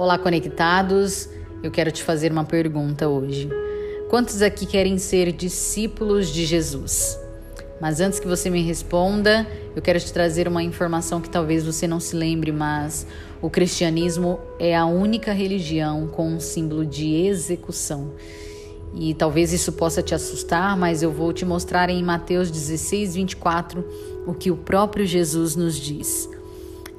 Olá, conectados. Eu quero te fazer uma pergunta hoje. Quantos aqui querem ser discípulos de Jesus? Mas antes que você me responda, eu quero te trazer uma informação que talvez você não se lembre, mas o cristianismo é a única religião com um símbolo de execução. E talvez isso possa te assustar, mas eu vou te mostrar em Mateus 16, 24 o que o próprio Jesus nos diz.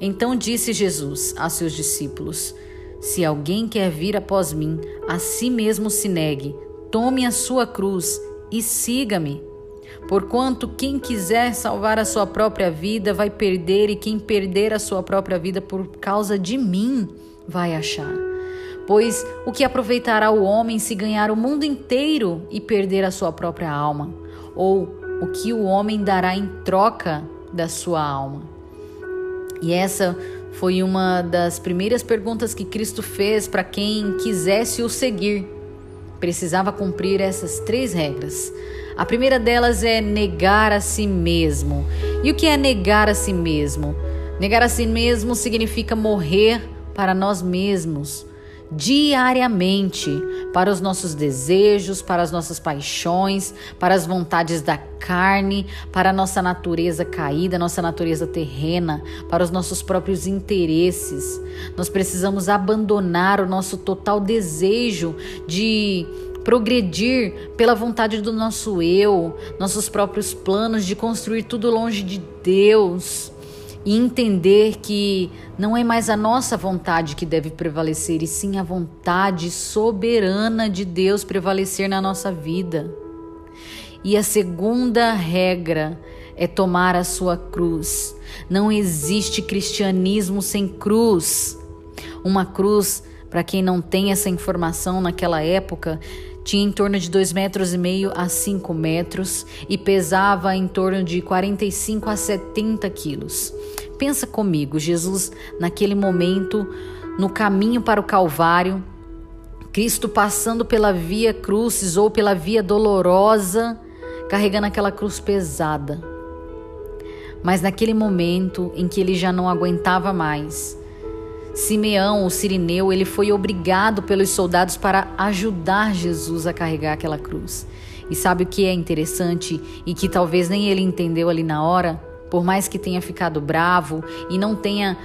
Então disse Jesus a seus discípulos: Se alguém quer vir após mim, a si mesmo se negue, tome a sua cruz e siga-me. Porquanto quem quiser salvar a sua própria vida vai perder, e quem perder a sua própria vida por causa de mim vai achar. Pois o que aproveitará o homem se ganhar o mundo inteiro e perder a sua própria alma? Ou o que o homem dará em troca da sua alma? E essa foi uma das primeiras perguntas que Cristo fez para quem quisesse o seguir. Precisava cumprir essas três regras. A primeira delas é negar a si mesmo. E o que é negar a si mesmo? Negar a si mesmo significa morrer para nós mesmos diariamente para os nossos desejos, para as nossas paixões, para as vontades da carne, para a nossa natureza caída, nossa natureza terrena, para os nossos próprios interesses. Nós precisamos abandonar o nosso total desejo de progredir pela vontade do nosso eu, nossos próprios planos de construir tudo longe de Deus e entender que não é mais a nossa vontade que deve prevalecer, e sim a vontade soberana de Deus prevalecer na nossa vida. E a segunda regra é tomar a sua cruz. Não existe cristianismo sem cruz. Uma cruz, para quem não tem essa informação naquela época, tinha em torno de 2 metros e meio a 5 metros e pesava em torno de 45 a 70 quilos. Pensa comigo, Jesus, naquele momento, no caminho para o Calvário, Cristo passando pela via crucis ou pela via dolorosa, carregando aquela cruz pesada. Mas naquele momento em que ele já não aguentava mais, Simeão, o sirineu, ele foi obrigado pelos soldados para ajudar Jesus a carregar aquela cruz. E sabe o que é interessante e que talvez nem ele entendeu ali na hora? Por mais que tenha ficado bravo e não tenha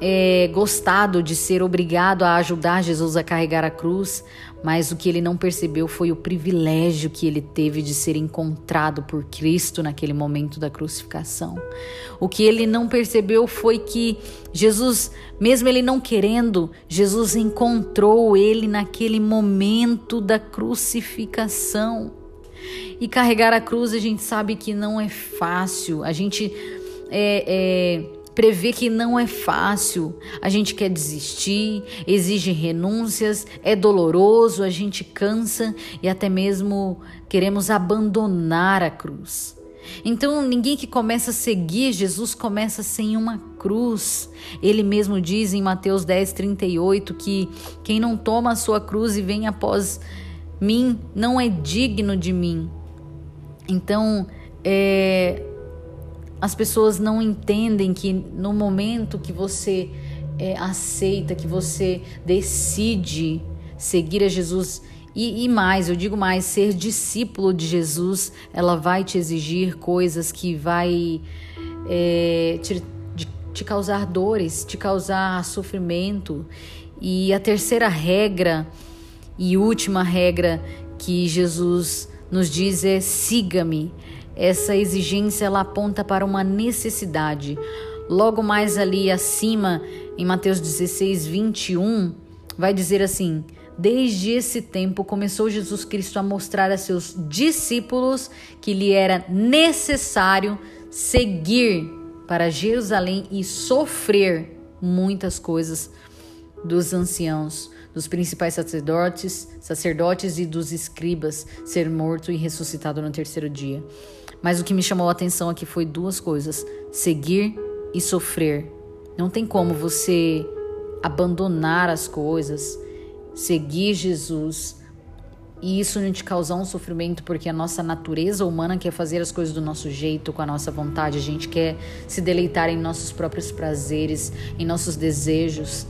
é, gostado de ser obrigado a ajudar Jesus a carregar a cruz, mas o que ele não percebeu foi o privilégio que ele teve de ser encontrado por Cristo naquele momento da crucificação. O que ele não percebeu foi que Jesus, mesmo ele não querendo, Jesus encontrou ele naquele momento da crucificação. E carregar a cruz a gente sabe que não é fácil, a gente é, é prevê que não é fácil. A gente quer desistir, exige renúncias, é doloroso, a gente cansa e até mesmo queremos abandonar a cruz. Então, ninguém que começa a seguir Jesus começa sem uma cruz. Ele mesmo diz em Mateus 10, 38 que quem não toma a sua cruz e vem após mim não é digno de mim. Então, é, as pessoas não entendem que no momento que você é, aceita, que você decide seguir a Jesus e, e, mais, eu digo mais, ser discípulo de Jesus, ela vai te exigir coisas que vai é, te, te causar dores, te causar sofrimento. E a terceira regra e última regra que Jesus nos diz é siga-me. Essa exigência ela aponta para uma necessidade. Logo mais ali acima, em Mateus 16, 21, vai dizer assim: Desde esse tempo começou Jesus Cristo a mostrar a seus discípulos que lhe era necessário seguir para Jerusalém e sofrer muitas coisas dos anciãos, dos principais sacerdotes, sacerdotes e dos escribas, ser morto e ressuscitado no terceiro dia. Mas o que me chamou a atenção aqui foi duas coisas: seguir e sofrer. Não tem como você abandonar as coisas, seguir Jesus e isso não te causar um sofrimento, porque a nossa natureza humana quer fazer as coisas do nosso jeito, com a nossa vontade. A gente quer se deleitar em nossos próprios prazeres, em nossos desejos.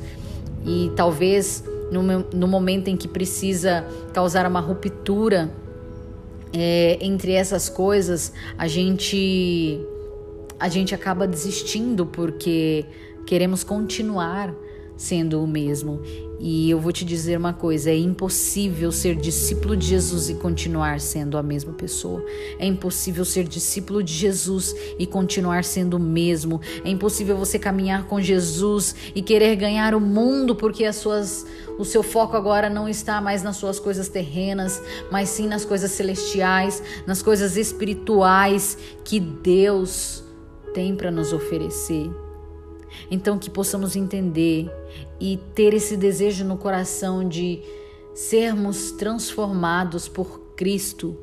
e talvez no, no momento em que precisa causar uma ruptura é, entre essas coisas, a gente a gente acaba desistindo porque queremos continuar sendo o mesmo. E eu vou te dizer uma coisa: é impossível ser discípulo de Jesus e continuar sendo a mesma pessoa. É impossível ser discípulo de Jesus e continuar sendo o mesmo. É impossível você caminhar com Jesus e querer ganhar o mundo porque as suas, o seu foco agora não está mais nas suas coisas terrenas, mas sim nas coisas celestiais, nas coisas espirituais que Deus tem para nos oferecer. Então, que possamos entender e ter esse desejo no coração de sermos transformados por Cristo,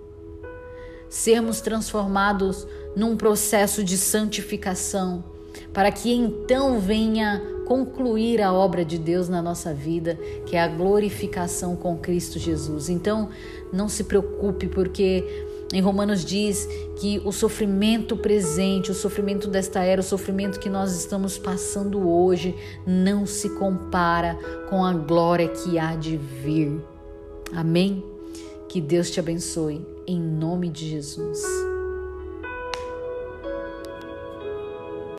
sermos transformados num processo de santificação, para que então venha concluir a obra de Deus na nossa vida, que é a glorificação com Cristo Jesus. Então, não se preocupe, porque em Romanos diz que o sofrimento presente, o sofrimento desta era, o sofrimento que nós estamos passando hoje, não se compara com a glória que há de vir. Amém? Que Deus te abençoe, em nome de Jesus.